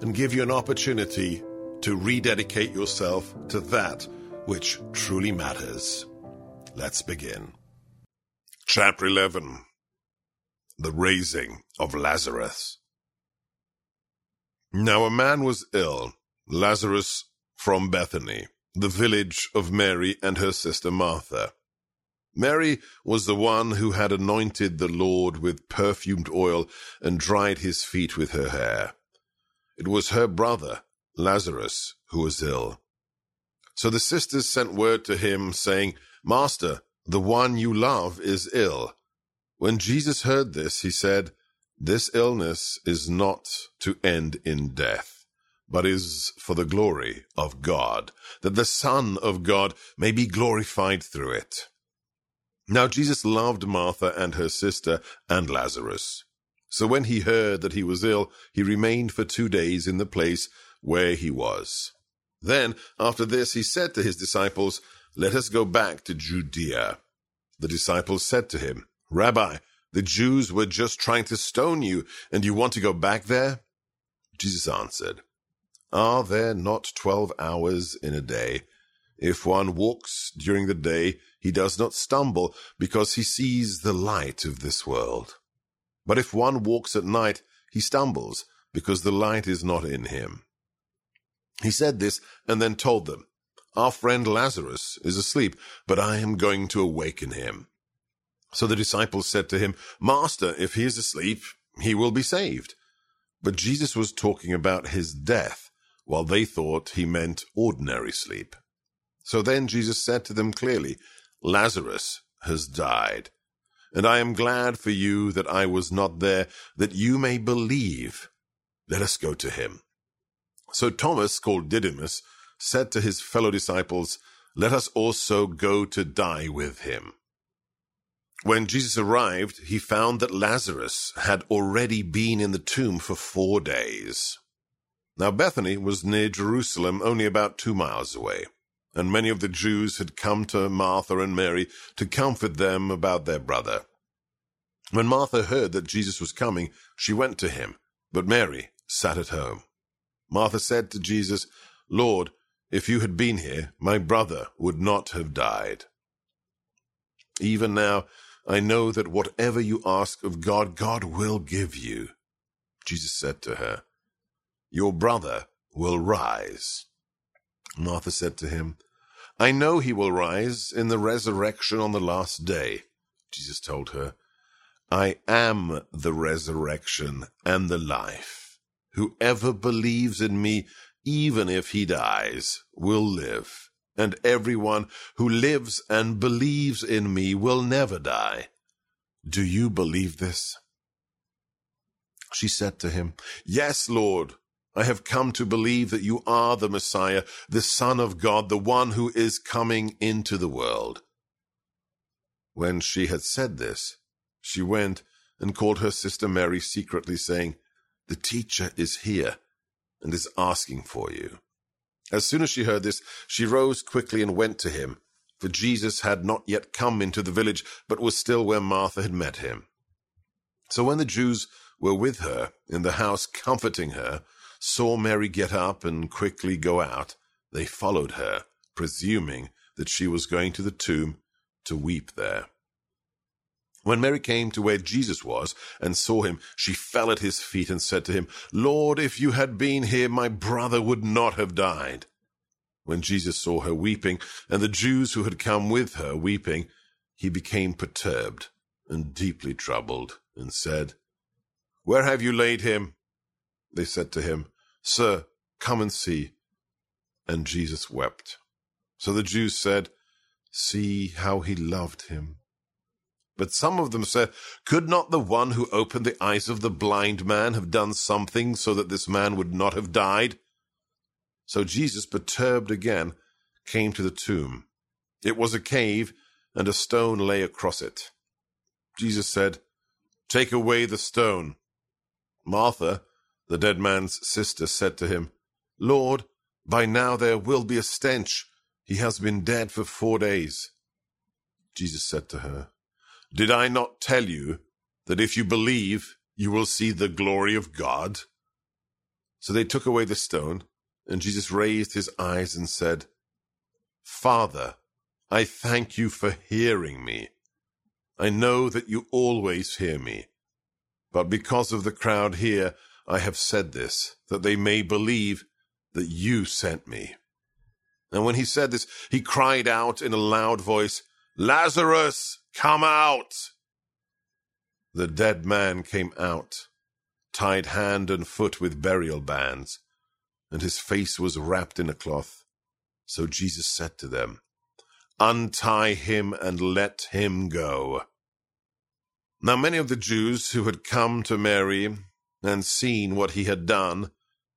and give you an opportunity to rededicate yourself to that which truly matters. Let's begin. Chapter 11 The Raising of Lazarus. Now a man was ill, Lazarus from Bethany, the village of Mary and her sister Martha. Mary was the one who had anointed the Lord with perfumed oil and dried his feet with her hair. It was her brother, Lazarus, who was ill. So the sisters sent word to him, saying, Master, the one you love is ill. When Jesus heard this, he said, This illness is not to end in death, but is for the glory of God, that the Son of God may be glorified through it. Now Jesus loved Martha and her sister and Lazarus. So when he heard that he was ill, he remained for two days in the place where he was. Then, after this, he said to his disciples, Let us go back to Judea. The disciples said to him, Rabbi, the Jews were just trying to stone you, and you want to go back there? Jesus answered, Are there not twelve hours in a day? If one walks during the day, he does not stumble, because he sees the light of this world. But if one walks at night, he stumbles, because the light is not in him. He said this and then told them, Our friend Lazarus is asleep, but I am going to awaken him. So the disciples said to him, Master, if he is asleep, he will be saved. But Jesus was talking about his death, while they thought he meant ordinary sleep. So then Jesus said to them clearly, Lazarus has died. And I am glad for you that I was not there, that you may believe. Let us go to him. So Thomas, called Didymus, said to his fellow disciples, Let us also go to die with him. When Jesus arrived, he found that Lazarus had already been in the tomb for four days. Now Bethany was near Jerusalem, only about two miles away, and many of the Jews had come to Martha and Mary to comfort them about their brother. When Martha heard that Jesus was coming, she went to him, but Mary sat at home. Martha said to Jesus, Lord, if you had been here, my brother would not have died. Even now, I know that whatever you ask of God, God will give you. Jesus said to her, Your brother will rise. Martha said to him, I know he will rise in the resurrection on the last day. Jesus told her, I am the resurrection and the life. Whoever believes in me, even if he dies, will live. And everyone who lives and believes in me will never die. Do you believe this? She said to him, Yes, Lord. I have come to believe that you are the Messiah, the Son of God, the one who is coming into the world. When she had said this, she went and called her sister Mary secretly, saying, the teacher is here and is asking for you. As soon as she heard this, she rose quickly and went to him, for Jesus had not yet come into the village, but was still where Martha had met him. So when the Jews were with her in the house comforting her, saw Mary get up and quickly go out, they followed her, presuming that she was going to the tomb to weep there. When Mary came to where Jesus was and saw him, she fell at his feet and said to him, Lord, if you had been here, my brother would not have died. When Jesus saw her weeping, and the Jews who had come with her weeping, he became perturbed and deeply troubled, and said, Where have you laid him? They said to him, Sir, come and see. And Jesus wept. So the Jews said, See how he loved him. But some of them said, Could not the one who opened the eyes of the blind man have done something so that this man would not have died? So Jesus, perturbed again, came to the tomb. It was a cave, and a stone lay across it. Jesus said, Take away the stone. Martha, the dead man's sister, said to him, Lord, by now there will be a stench. He has been dead for four days. Jesus said to her, Did I not tell you that if you believe, you will see the glory of God? So they took away the stone, and Jesus raised his eyes and said, Father, I thank you for hearing me. I know that you always hear me. But because of the crowd here, I have said this, that they may believe that you sent me. And when he said this, he cried out in a loud voice, Lazarus, come out! The dead man came out, tied hand and foot with burial bands, and his face was wrapped in a cloth. So Jesus said to them, Untie him and let him go. Now many of the Jews who had come to Mary and seen what he had done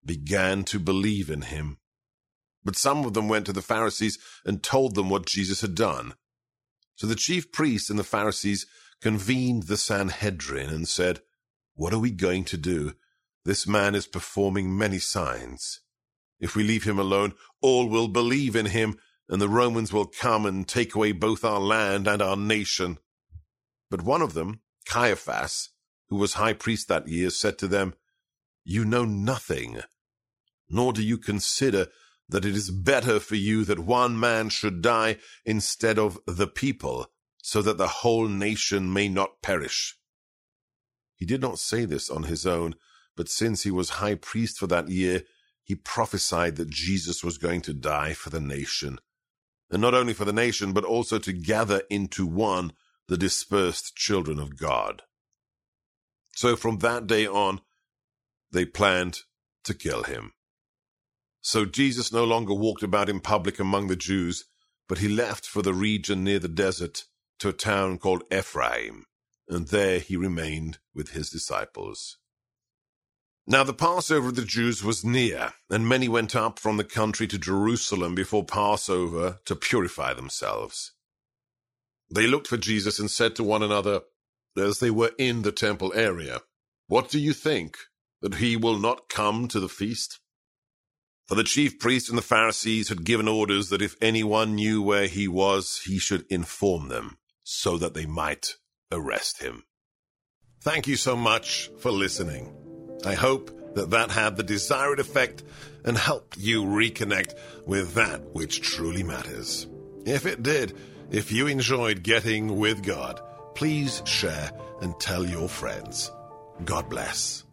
began to believe in him. But some of them went to the Pharisees and told them what Jesus had done. So the chief priests and the Pharisees convened the Sanhedrin and said, What are we going to do? This man is performing many signs. If we leave him alone, all will believe in him, and the Romans will come and take away both our land and our nation. But one of them, Caiaphas, who was high priest that year, said to them, You know nothing, nor do you consider that it is better for you that one man should die instead of the people, so that the whole nation may not perish. He did not say this on his own, but since he was high priest for that year, he prophesied that Jesus was going to die for the nation and not only for the nation, but also to gather into one the dispersed children of God. So from that day on, they planned to kill him. So Jesus no longer walked about in public among the Jews, but he left for the region near the desert to a town called Ephraim, and there he remained with his disciples. Now the Passover of the Jews was near, and many went up from the country to Jerusalem before Passover to purify themselves. They looked for Jesus and said to one another, as they were in the temple area, What do you think, that he will not come to the feast? For the chief priests and the Pharisees had given orders that if anyone knew where he was, he should inform them, so that they might arrest him. Thank you so much for listening. I hope that that had the desired effect and helped you reconnect with that which truly matters. If it did, if you enjoyed getting with God, please share and tell your friends. God bless.